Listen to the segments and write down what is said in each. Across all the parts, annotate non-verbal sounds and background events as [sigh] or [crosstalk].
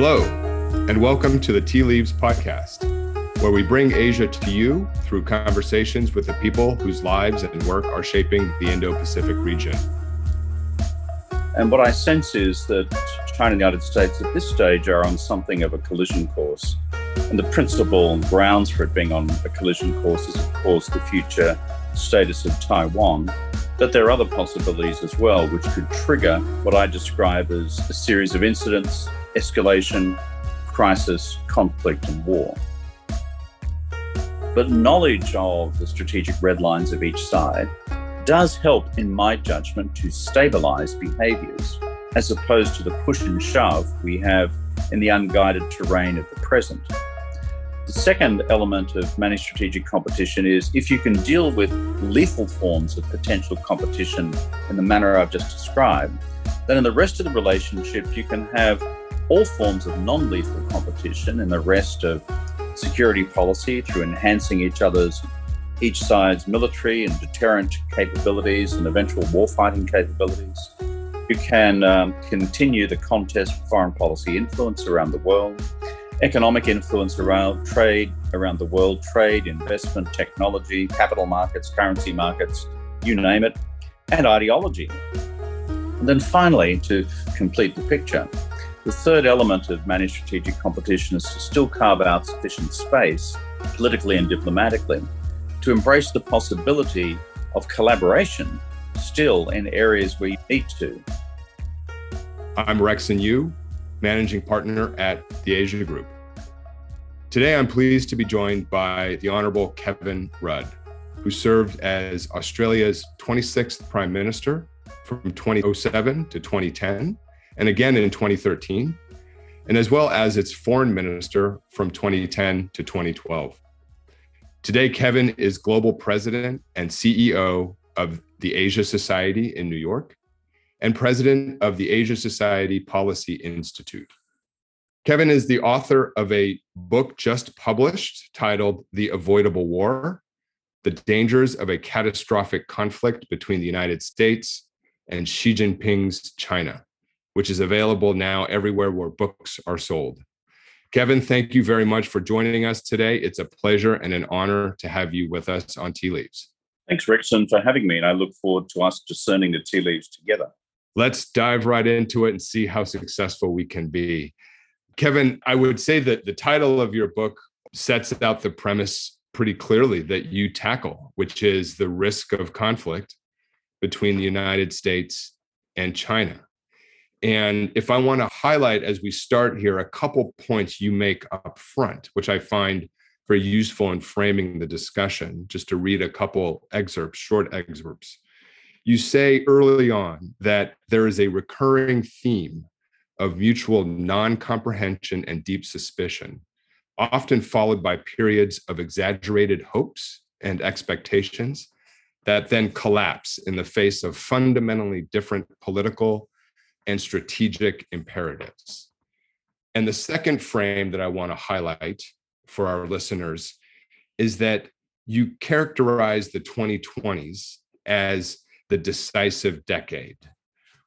Hello, and welcome to the Tea Leaves Podcast, where we bring Asia to you through conversations with the people whose lives and work are shaping the Indo Pacific region. And what I sense is that China and the United States at this stage are on something of a collision course. And the principal grounds for it being on a collision course is, of course, the future status of Taiwan. But there are other possibilities as well, which could trigger what I describe as a series of incidents, escalation, crisis, conflict, and war. But knowledge of the strategic red lines of each side does help, in my judgment, to stabilize behaviors as opposed to the push and shove we have in the unguided terrain of the present. The second element of managed strategic competition is if you can deal with lethal forms of potential competition in the manner I've just described, then in the rest of the relationship, you can have all forms of non lethal competition and the rest of security policy through enhancing each other's each side's military and deterrent capabilities and eventual warfighting capabilities. You can um, continue the contest for foreign policy influence around the world economic influence around trade around the world, trade, investment, technology, capital markets, currency markets, you name it, and ideology. And then finally, to complete the picture, the third element of managed strategic competition is to still carve out sufficient space, politically and diplomatically, to embrace the possibility of collaboration still in areas where you need to. I'm Rexon Ryu, managing partner at the Asia Group. Today, I'm pleased to be joined by the Honorable Kevin Rudd, who served as Australia's 26th Prime Minister from 2007 to 2010, and again in 2013, and as well as its Foreign Minister from 2010 to 2012. Today, Kevin is Global President and CEO of the Asia Society in New York and president of the Asia Society Policy Institute. Kevin is the author of a book just published titled The Avoidable War The Dangers of a Catastrophic Conflict Between the United States and Xi Jinping's China, which is available now everywhere where books are sold. Kevin, thank you very much for joining us today. It's a pleasure and an honor to have you with us on Tea Leaves. Thanks, Rexon, for having me, and I look forward to us discerning the tea leaves together let's dive right into it and see how successful we can be. Kevin, I would say that the title of your book sets out the premise pretty clearly that you tackle, which is the risk of conflict between the United States and China. And if I want to highlight as we start here a couple points you make up front, which I find very useful in framing the discussion, just to read a couple excerpts, short excerpts. You say early on that there is a recurring theme of mutual non comprehension and deep suspicion, often followed by periods of exaggerated hopes and expectations that then collapse in the face of fundamentally different political and strategic imperatives. And the second frame that I want to highlight for our listeners is that you characterize the 2020s as the decisive decade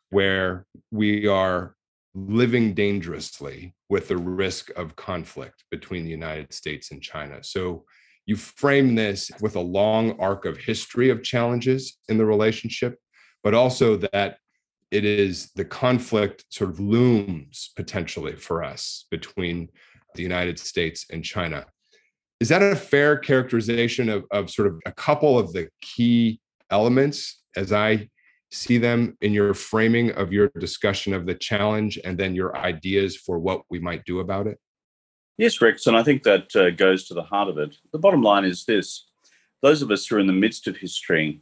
where we are living dangerously with the risk of conflict between the United States and China. So you frame this with a long arc of history of challenges in the relationship, but also that it is the conflict sort of looms potentially for us between the United States and China. Is that a fair characterization of, of sort of a couple of the key elements as I see them in your framing of your discussion of the challenge and then your ideas for what we might do about it? Yes, Rex, and I think that uh, goes to the heart of it. The bottom line is this those of us who are in the midst of history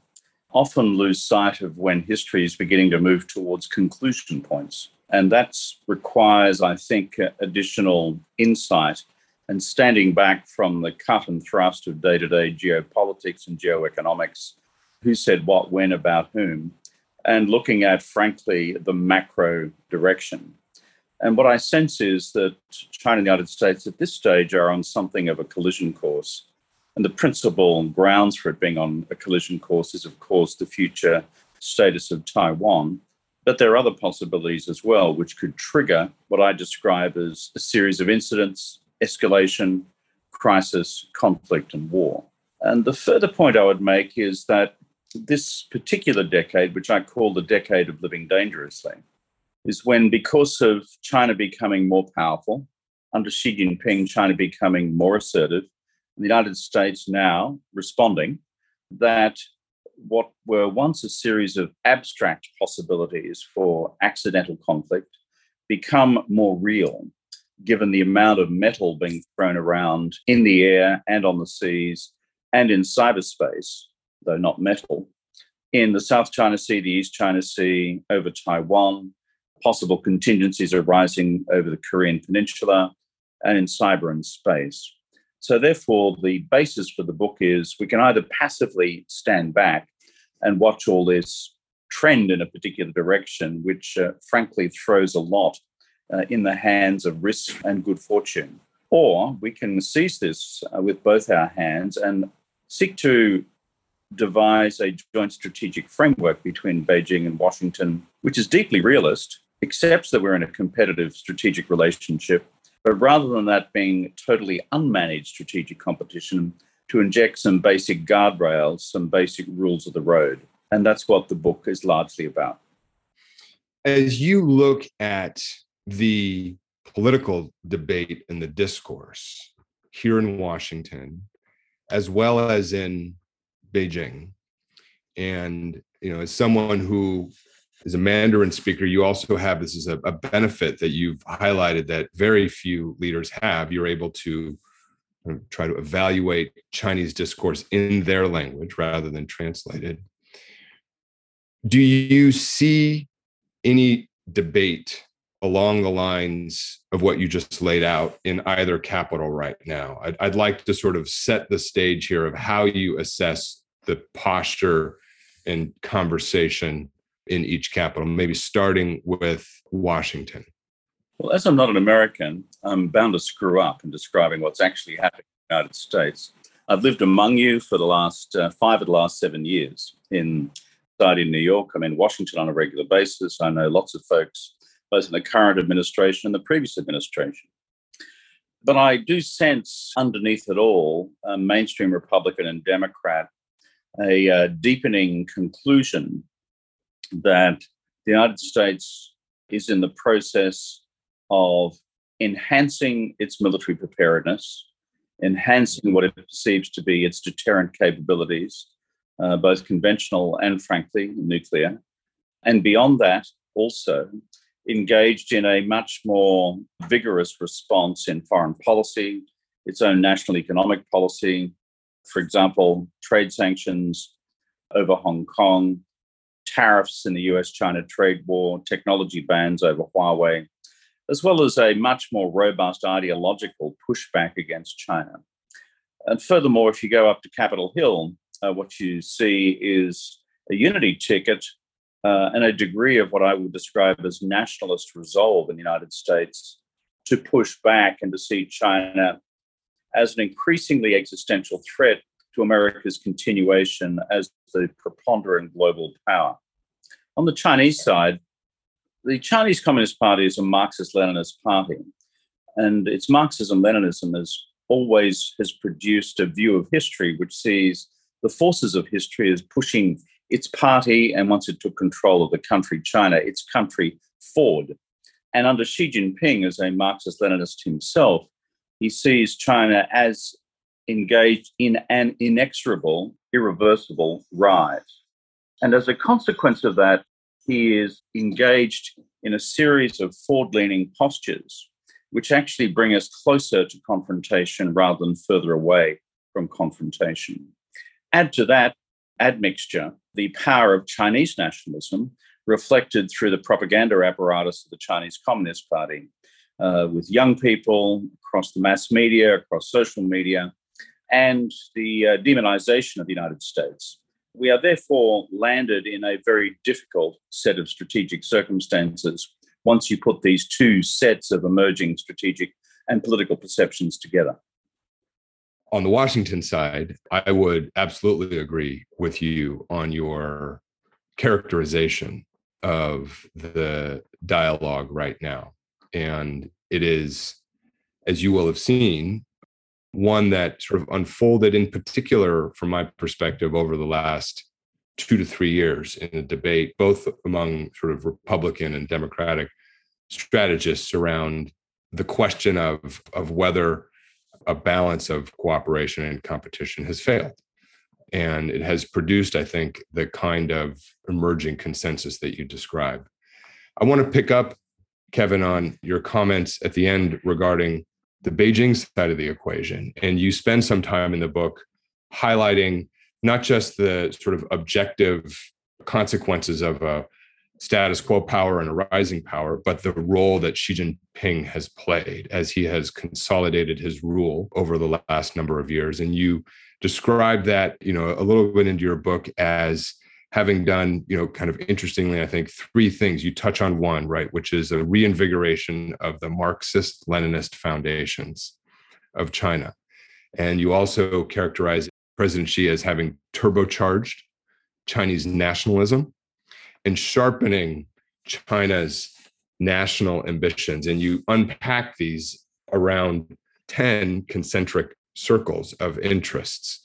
often lose sight of when history is beginning to move towards conclusion points. And that requires, I think, uh, additional insight and standing back from the cut and thrust of day to day geopolitics and geoeconomics who said what, when, about whom, and looking at, frankly, the macro direction. And what I sense is that China and the United States at this stage are on something of a collision course. And the principal grounds for it being on a collision course is, of course, the future status of Taiwan. But there are other possibilities as well, which could trigger what I describe as a series of incidents, escalation, crisis, conflict, and war. And the further point I would make is that this particular decade, which I call the decade of living dangerously, is when, because of China becoming more powerful, under Xi Jinping, China becoming more assertive, and the United States now responding, that what were once a series of abstract possibilities for accidental conflict become more real, given the amount of metal being thrown around in the air and on the seas and in cyberspace, though not metal, in the South China Sea, the East China Sea, over Taiwan, possible contingencies are arising over the Korean Peninsula, and in cyber and space. So, therefore, the basis for the book is we can either passively stand back and watch all this trend in a particular direction, which uh, frankly throws a lot uh, in the hands of risk and good fortune. Or we can seize this uh, with both our hands and seek to devise a joint strategic framework between Beijing and Washington, which is deeply realist, accepts that we're in a competitive strategic relationship, but rather than that being totally unmanaged strategic competition, to inject some basic guardrails, some basic rules of the road. And that's what the book is largely about. As you look at the political debate and the discourse here in Washington, as well as in Beijing. And, you know, as someone who is a Mandarin speaker, you also have this is a, a benefit that you've highlighted that very few leaders have. You're able to try to evaluate Chinese discourse in their language rather than translated. Do you see any debate along the lines of what you just laid out in either capital right now. I'd, I'd, like to sort of set the stage here of how you assess the posture and conversation in each capital, maybe starting with Washington. Well, as I'm not an American, I'm bound to screw up in describing what's actually happening in the United States. I've lived among you for the last uh, five of the last seven years in society in New York. I'm in Washington on a regular basis. I know lots of folks both in the current administration and the previous administration. But I do sense underneath it all, uh, mainstream Republican and Democrat, a uh, deepening conclusion that the United States is in the process of enhancing its military preparedness, enhancing what it perceives to be its deterrent capabilities, uh, both conventional and, frankly, nuclear. And beyond that, also engaged in a much more vigorous response in foreign policy, its own national economic policy. For example, trade sanctions over Hong Kong, tariffs in the US China trade war, technology bans over Huawei, as well as a much more robust ideological pushback against China. And furthermore, if you go up to Capitol Hill, uh, what you see is a unity ticket uh, and a degree of what I would describe as nationalist resolve in the United States to push back and to see China as an increasingly existential threat to America's continuation as the preponderant global power. On the Chinese side, the Chinese Communist Party is a Marxist Leninist party, and its Marxism Leninism has always has produced a view of history which sees the forces of history as pushing its party, and once it took control of the country, China, its country forward. And under Xi Jinping, as a Marxist Leninist himself, he sees China as engaged in an inexorable, irreversible rise. And as a consequence of that, he is engaged in a series of forward leaning postures, which actually bring us closer to confrontation rather than further away from confrontation. Add to that admixture, the power of Chinese nationalism reflected through the propaganda apparatus of the Chinese Communist Party, uh, with young people across the mass media, across social media, and the uh, demonization of the United States. We are therefore landed in a very difficult set of strategic circumstances once you put these two sets of emerging strategic and political perceptions together on the Washington side, I would absolutely agree with you on your characterization of the dialogue right now. And it is, as you will have seen, one that sort of unfolded in particular, from my perspective, over the last two to three years in the debate, both among sort of Republican and Democratic strategists around the question of, of whether a balance of cooperation and competition has failed. And it has produced, I think, the kind of emerging consensus that you describe. I want to pick up, Kevin, on your comments at the end regarding the Beijing side of the equation. And you spend some time in the book highlighting not just the sort of objective consequences of a status quo power and a rising power, but the role that Xi Jinping has played as he has consolidated his rule over the last number of years. And you describe that, you know, a little bit into your book as having done, you know, kind of interestingly, I think three things. You touch on one, right, which is a reinvigoration of the Marxist Leninist foundations of China. And you also characterize President Xi as having turbocharged Chinese nationalism and sharpening China's national ambitions. And you unpack these around 10 concentric circles of interests.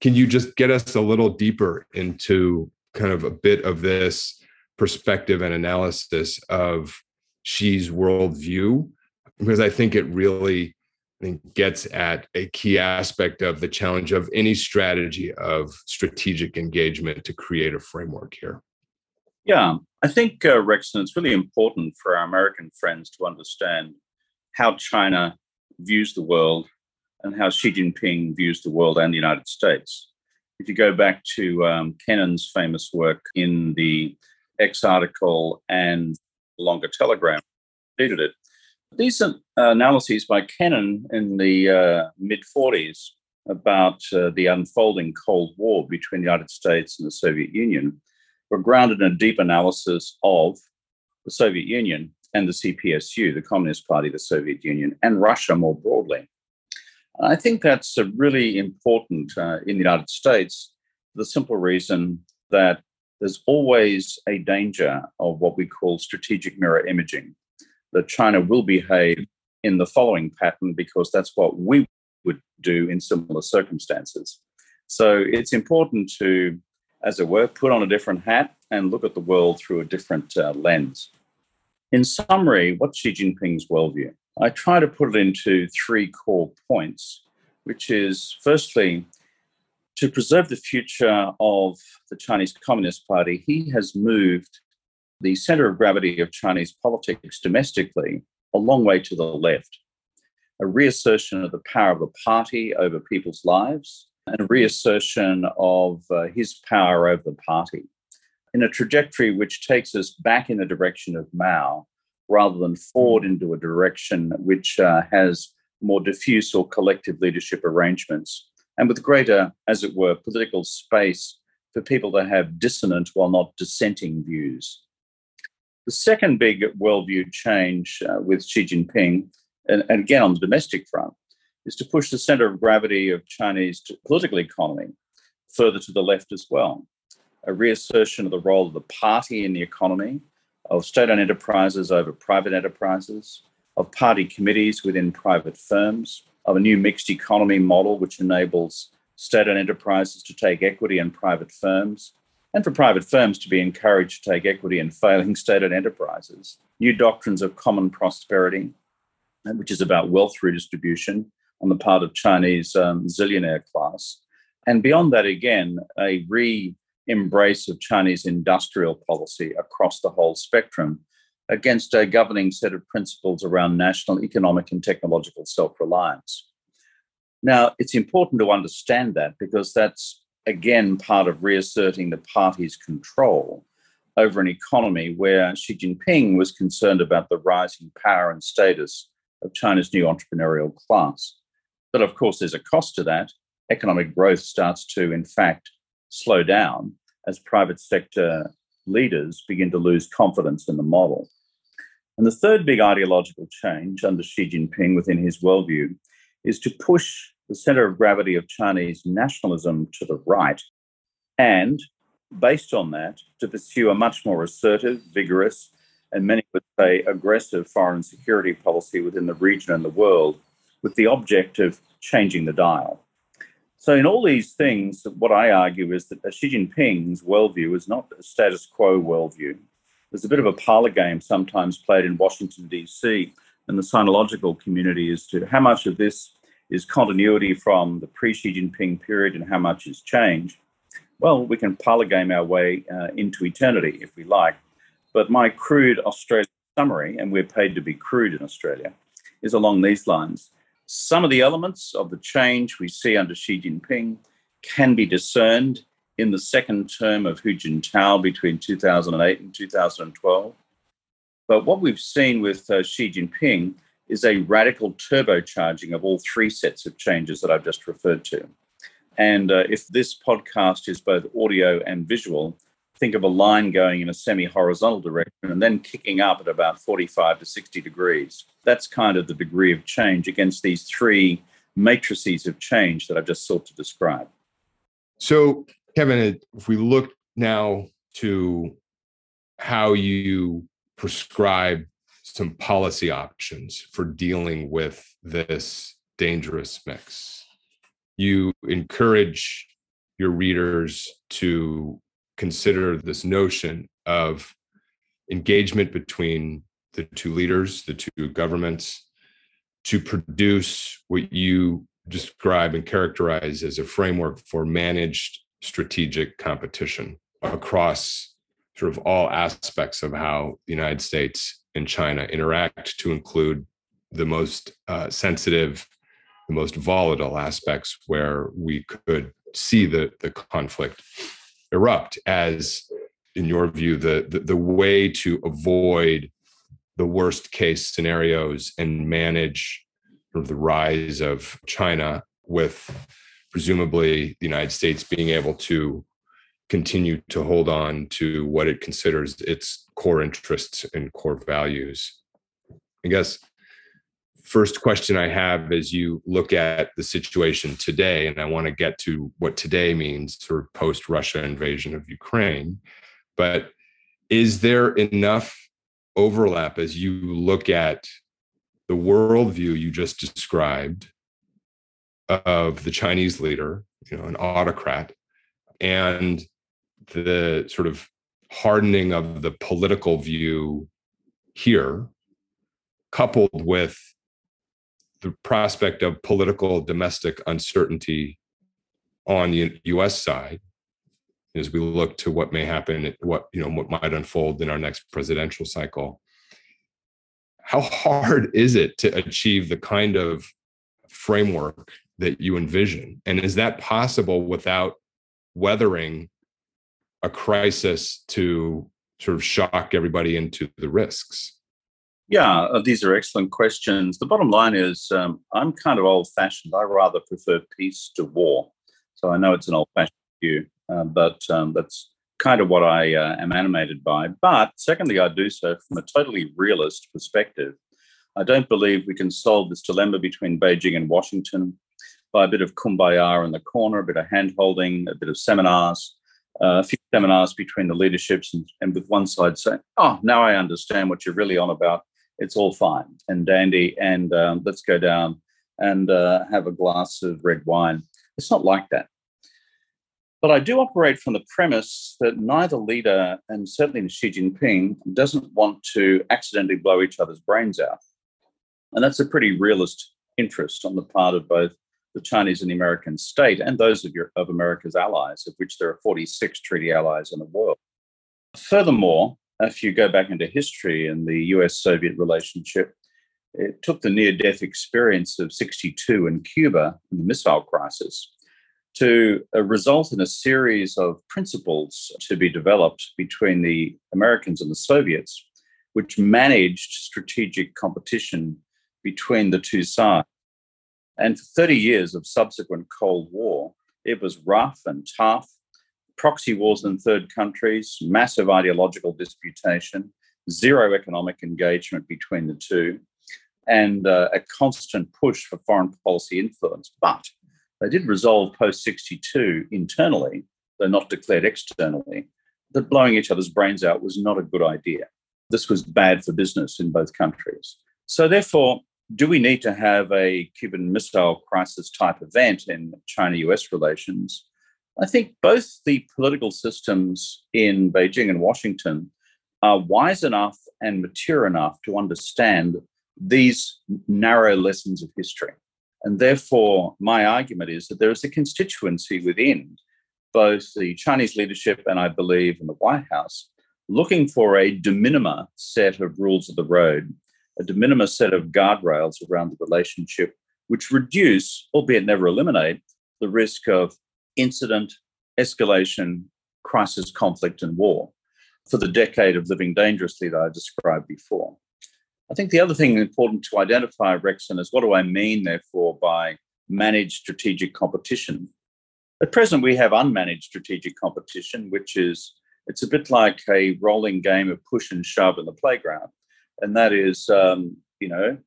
Can you just get us a little deeper into kind of a bit of this perspective and analysis of Xi's worldview? Because I think it really I think gets at a key aspect of the challenge of any strategy of strategic engagement to create a framework here. Yeah, I think, uh, Rexon, it's really important for our American friends to understand how China views the world and how Xi Jinping views the world and the United States. If you go back to um, Kennan's famous work in the X article and longer telegram, dated it. These are analyses by Kennan in the uh, mid 40s about uh, the unfolding Cold War between the United States and the Soviet Union were grounded in a deep analysis of the Soviet Union and the CPSU, the Communist Party of the Soviet Union, and Russia more broadly. I think that's really important uh, in the United States the simple reason that there's always a danger of what we call strategic mirror imaging, that China will behave in the following pattern because that's what we would do in similar circumstances. So it's important to as it were, put on a different hat and look at the world through a different uh, lens. In summary, what's Xi Jinping's worldview? I try to put it into three core points, which is firstly, to preserve the future of the Chinese Communist Party, he has moved the center of gravity of Chinese politics domestically a long way to the left. A reassertion of the power of the party over people's lives, and a reassertion of uh, his power over the party in a trajectory which takes us back in the direction of Mao rather than forward into a direction which uh, has more diffuse or collective leadership arrangements and with greater, as it were, political space for people to have dissonant while not dissenting views. The second big worldview change uh, with Xi Jinping, and, and again on the domestic front, is to push the center of gravity of Chinese political economy further to the left as well. A reassertion of the role of the party in the economy, of state owned enterprises over private enterprises, of party committees within private firms, of a new mixed economy model which enables state owned enterprises to take equity in private firms, and for private firms to be encouraged to take equity in failing [laughs] state owned enterprises. New doctrines of common prosperity, which is about wealth redistribution, on the part of Chinese um, zillionaire class. And beyond that, again, a re embrace of Chinese industrial policy across the whole spectrum against a governing set of principles around national economic and technological self reliance. Now, it's important to understand that because that's again part of reasserting the party's control over an economy where Xi Jinping was concerned about the rising power and status of China's new entrepreneurial class. But of course, there's a cost to that. Economic growth starts to, in fact, slow down as private sector leaders begin to lose confidence in the model. And the third big ideological change under Xi Jinping within his worldview is to push the center of gravity of Chinese nationalism to the right and based on that, to pursue a much more assertive, vigorous, and many would say aggressive foreign security policy within the region and the world, with the object of changing the dial. So, in all these things, what I argue is that Xi Jinping's worldview is not a status quo worldview. There's a bit of a parlor game sometimes played in Washington, D.C., and the sinological community as to how much of this is continuity from the pre Xi Jinping period and how much is change. Well, we can parlor game our way uh, into eternity if we like. But my crude Australian summary, and we're paid to be crude in Australia, is along these lines. Some of the elements of the change we see under Xi Jinping can be discerned in the second term of Hu Jintao between 2008 and 2012. But what we've seen with uh, Xi Jinping is a radical turbocharging of all three sets of changes that I've just referred to. And uh, if this podcast is both audio and visual, think of a line going in a semi horizontal direction and then kicking up at about 45 to 60 degrees. That's kind of the degree of change against these three matrices of change that I've just sought to describe. So, Kevin, if we look now to how you prescribe some policy options for dealing with this dangerous mix. You encourage your readers to consider this notion of engagement between the two leaders, the two governments, to produce what you describe and characterize as a framework for managed strategic competition across sort of all aspects of how the United States and China interact to include the most uh, sensitive, the most volatile aspects where we could see the, the conflict erupt as, in your view, the, the, the way to avoid the worst case scenarios and manage the rise of China with presumably the United States being able to continue to hold on to what it considers its core interests and core values. I guess first question I have as you look at the situation today, and I want to get to what today means, sort of post Russia invasion of Ukraine. But is there enough overlap as you look at the worldview you just described of the Chinese leader, you know, an autocrat, and the sort of hardening of the political view here, coupled with the prospect of political domestic uncertainty on the US side as we look to what may happen what you know what might unfold in our next presidential cycle how hard is it to achieve the kind of framework that you envision and is that possible without weathering a crisis to sort of shock everybody into the risks? Yeah, uh, these are excellent questions. The bottom line is um, I'm kind of old fashioned. I rather prefer peace to war. So I know it's an old fashioned view, uh, but um, that's kind of what I uh, am animated by. But secondly, I do so from a totally realist perspective. I don't believe we can solve this dilemma between Beijing and Washington by a bit of kumbaya in the corner, a bit of hand holding, a bit of seminars, uh, a few seminars between the leaderships and, and with one side saying, oh, now I understand what you're really on about. It's all fine and dandy, and um, let's go down and uh, have a glass of red wine. It's not like that. But I do operate from the premise that neither leader, and certainly Xi Jinping, doesn't want to accidentally blow each other's brains out. And that's a pretty realist interest on the part of both the Chinese and the American state, and those of, your, of America's allies, of which there are 46 treaty allies in the world. Furthermore, if you go back into history and the US Soviet relationship, it took the near death experience of 62 in Cuba and the missile crisis to uh, result in a series of principles to be developed between the Americans and the Soviets, which managed strategic competition between the two sides. And for 30 years of subsequent Cold War, it was rough and tough, proxy wars in third countries, massive ideological disputation, zero economic engagement between the two, and uh, a constant push for foreign policy influence. But they did resolve post 62 internally though not declared externally, that blowing each other's brains out was not a good idea. This was bad for business in both countries. So, therefore, do we need to have a Cuban Missile Crisis type event in China US relations? I think both the political systems in Beijing and Washington are wise enough and mature enough to understand these narrow lessons of history. And therefore, my argument is that there is a constituency within both the Chinese leadership and I believe in the White House looking for a de minimis set of rules of the road, a de minimis set of guardrails around the relationship, which reduce, albeit never eliminate, the risk of incident, escalation, crisis, conflict, and war for the decade of living dangerously that I described before. I think the other thing important to identify, Rexon, is what do I mean, therefore, by managed strategic competition? At present, we have unmanaged strategic competition, which is it's a bit like a rolling game of push and shove in the playground, and that is, um, you know,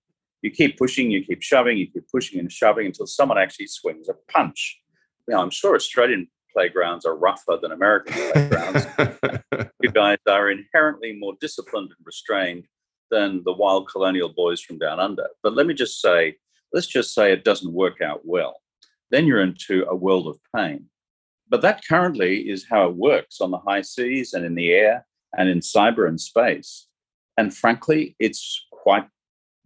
you keep pushing, you keep shoving, you keep pushing and shoving until someone actually swings a punch. Now, I'm sure Australian playgrounds are rougher than American playgrounds. [laughs] you guys are inherently more disciplined and restrained than the wild colonial boys from down under. But let me just say, let's just say it doesn't work out well. Then you're into a world of pain. But that currently is how it works on the high seas and in the air and in cyber and space. And frankly, it's quite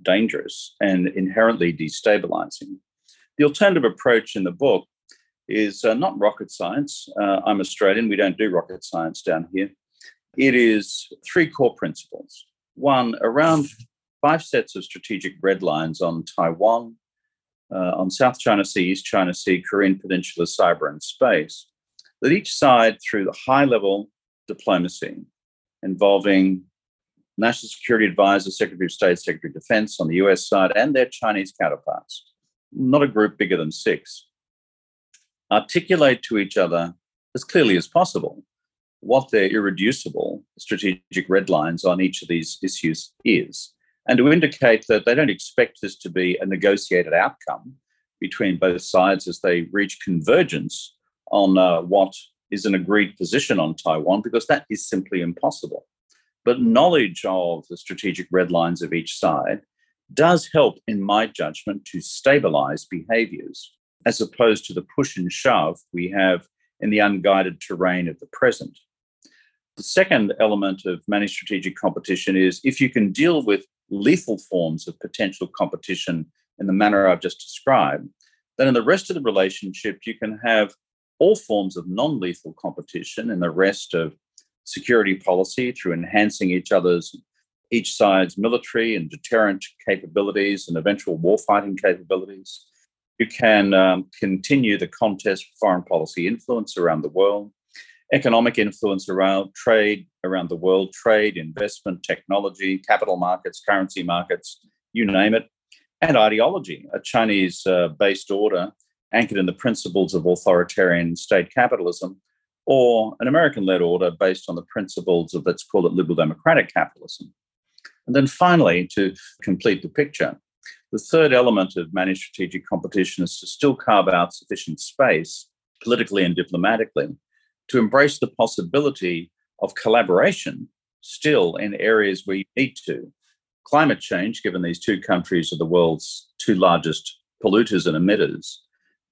dangerous and inherently destabilizing. The alternative approach in the book is uh, not rocket science. Uh, I'm Australian, we don't do rocket science down here. It is three core principles one around five sets of strategic red lines on Taiwan, uh, on South China Sea, East China Sea, Korean Peninsula, cyber, and space, that each side, through the high level diplomacy involving National Security Advisor, Secretary of State, Secretary of Defense on the US side, and their Chinese counterparts, not a group bigger than six, articulate to each other as clearly as possible what their irreducible strategic red lines on each of these issues is, and to indicate that they don't expect this to be a negotiated outcome between both sides as they reach convergence on uh, what is an agreed position on Taiwan, because that is simply impossible. But knowledge of the strategic red lines of each side does help, in my judgment, to stabilize behaviors, as opposed to the push and shove we have in the unguided terrain of the present. The second element of managed strategic competition is if you can deal with lethal forms of potential competition in the manner I've just described, then in the rest of the relationship, you can have all forms of non lethal competition in the rest of security policy through enhancing each other's each side's military and deterrent capabilities and eventual warfighting capabilities. You can um, continue the contest for foreign policy influence around the world economic influence around trade around the world, trade, investment, technology, capital markets, currency markets, you name it, and ideology, a Chinese uh, based order anchored in the principles of authoritarian state capitalism, or an American led order based on the principles of, let's call it, liberal democratic capitalism. And then finally, to complete the picture, the third element of managed strategic competition is to still carve out sufficient space politically and diplomatically to embrace the possibility of collaboration still in areas where you need to. Climate change, given these two countries are the world's two largest polluters and emitters.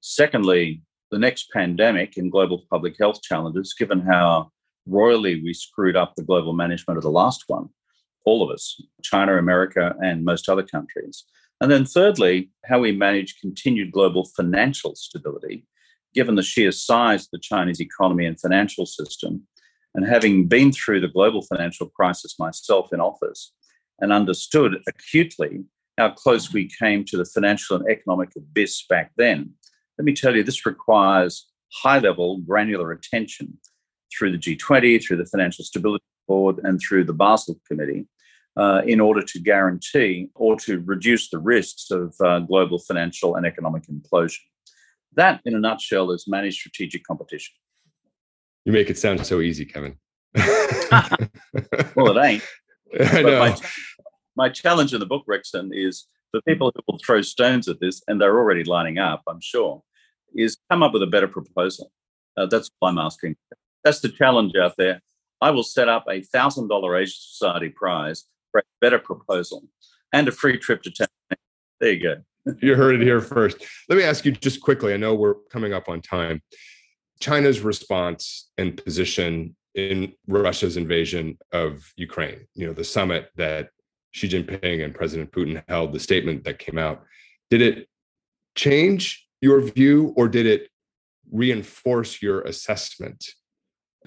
Secondly, the next pandemic and global public health challenges, given how royally we screwed up the global management of the last one, all of us, China, America, and most other countries. And then thirdly, how we manage continued global financial stability given the sheer size of the Chinese economy and financial system, and having been through the global financial crisis myself in office and understood acutely how close we came to the financial and economic abyss back then, let me tell you, this requires high level, granular attention through the G20, through the Financial Stability Board, and through the Basel Committee. Uh, in order to guarantee or to reduce the risks of uh, global financial and economic implosion. That, in a nutshell, is managed strategic competition. You make it sound so easy, Kevin. well, it ain't. [laughs] I know. My, my challenge in the book, Rexon, is for people who will throw stones at this, and they're already lining up, I'm sure, is come up with a better proposal. Uh, that's what I'm asking. That's the challenge out there. I will set up a thousand dollar Asia Society prize a better proposal and a free trip to Tanzania. There you go. [laughs] you heard it here first. Let me ask you just quickly. I know we're coming up on time. China's response and position in Russia's invasion of Ukraine, you know, the summit that Xi Jinping and President Putin held, the statement that came out, did it change your view or did it reinforce your assessment?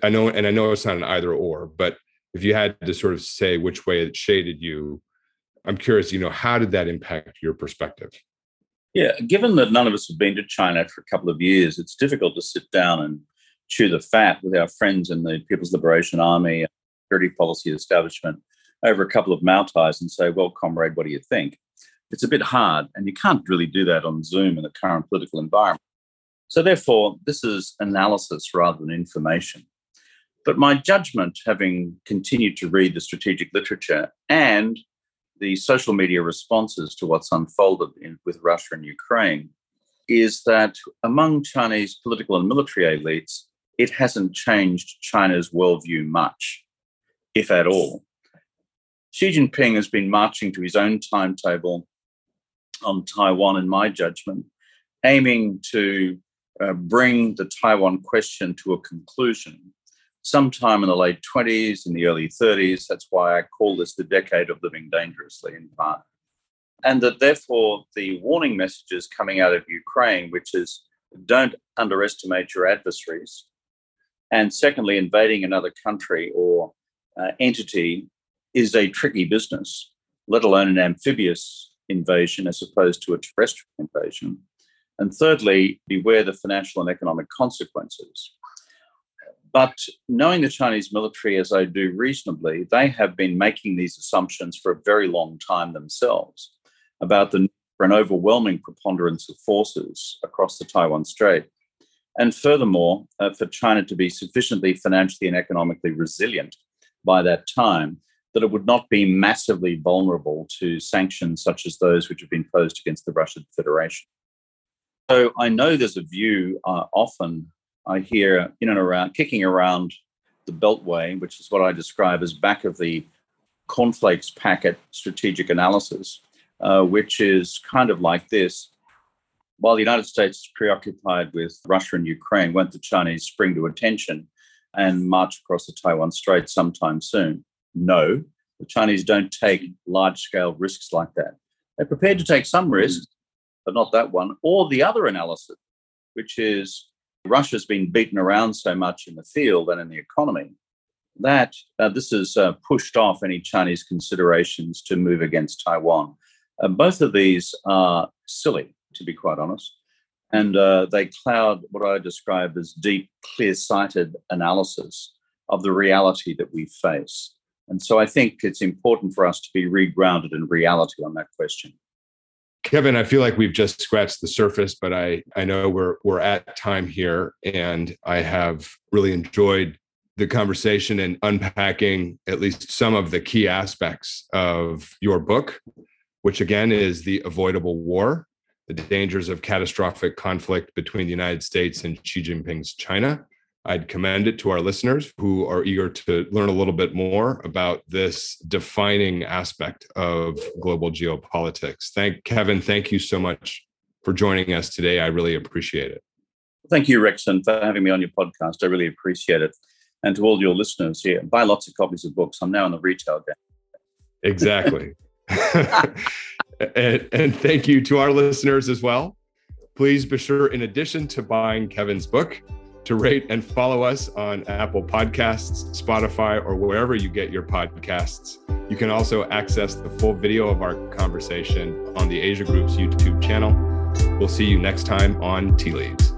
I know, and I know it's not an either or, but if you had to sort of say which way it shaded you, I'm curious, you know, how did that impact your perspective? Yeah, given that none of us have been to China for a couple of years, it's difficult to sit down and chew the fat with our friends in the People's Liberation Army, security policy establishment over a couple of moutais and say, well, comrade, what do you think? It's a bit hard, and you can't really do that on Zoom in the current political environment. So, therefore, this is analysis rather than information. But my judgment, having continued to read the strategic literature and the social media responses to what's unfolded in, with Russia and Ukraine, is that among Chinese political and military elites, it hasn't changed China's worldview much, if at all. Xi Jinping has been marching to his own timetable on Taiwan, in my judgment, aiming to uh, bring the Taiwan question to a conclusion sometime in the late 20s, in the early 30s. That's why I call this the decade of living dangerously, in part. And that therefore, the warning messages coming out of Ukraine, which is don't underestimate your adversaries, and secondly, invading another country or uh, entity is a tricky business, let alone an amphibious invasion as opposed to a terrestrial invasion. And thirdly, beware the financial and economic consequences. But knowing the Chinese military as I do reasonably, they have been making these assumptions for a very long time themselves about the for an overwhelming preponderance of forces across the Taiwan Strait. And furthermore, uh, for China to be sufficiently financially and economically resilient by that time that it would not be massively vulnerable to sanctions such as those which have been posed against the Russian Federation. So I know there's a view uh, often I hear in and around, kicking around the Beltway, which is what I describe as back of the cornflakes packet strategic analysis, uh, which is kind of like this. While the United States is preoccupied with Russia and Ukraine, won't the Chinese spring to attention and march across the Taiwan Strait sometime soon? No, the Chinese don't take large scale risks like that. They're prepared to take some risks, but not that one. Or the other analysis, which is Russia's been beaten around so much in the field and in the economy that uh, this has uh, pushed off any Chinese considerations to move against Taiwan. Uh, both of these are silly, to be quite honest, and uh, they cloud what I describe as deep, clear sighted analysis of the reality that we face. And so I think it's important for us to be regrounded in reality on that question. Kevin, I feel like we've just scratched the surface, but I I know we're we're at time here, and I have really enjoyed the conversation and unpacking at least some of the key aspects of your book, which again is the avoidable war, the dangers of catastrophic conflict between the United States and Xi Jinping's China. I'd commend it to our listeners who are eager to learn a little bit more about this defining aspect of global geopolitics. Thank Kevin, thank you so much for joining us today. I really appreciate it. Thank you, Rexon, for having me on your podcast. I really appreciate it. And to all your listeners here, buy lots of copies of books. I'm now in the retail game. Exactly. [laughs] [laughs] and, and thank you to our listeners as well. Please be sure, in addition to buying Kevin's book, to rate and follow us on Apple Podcasts, Spotify, or wherever you get your podcasts. You can also access the full video of our conversation on the Asia Group's YouTube channel. We'll see you next time on Tea Leaves.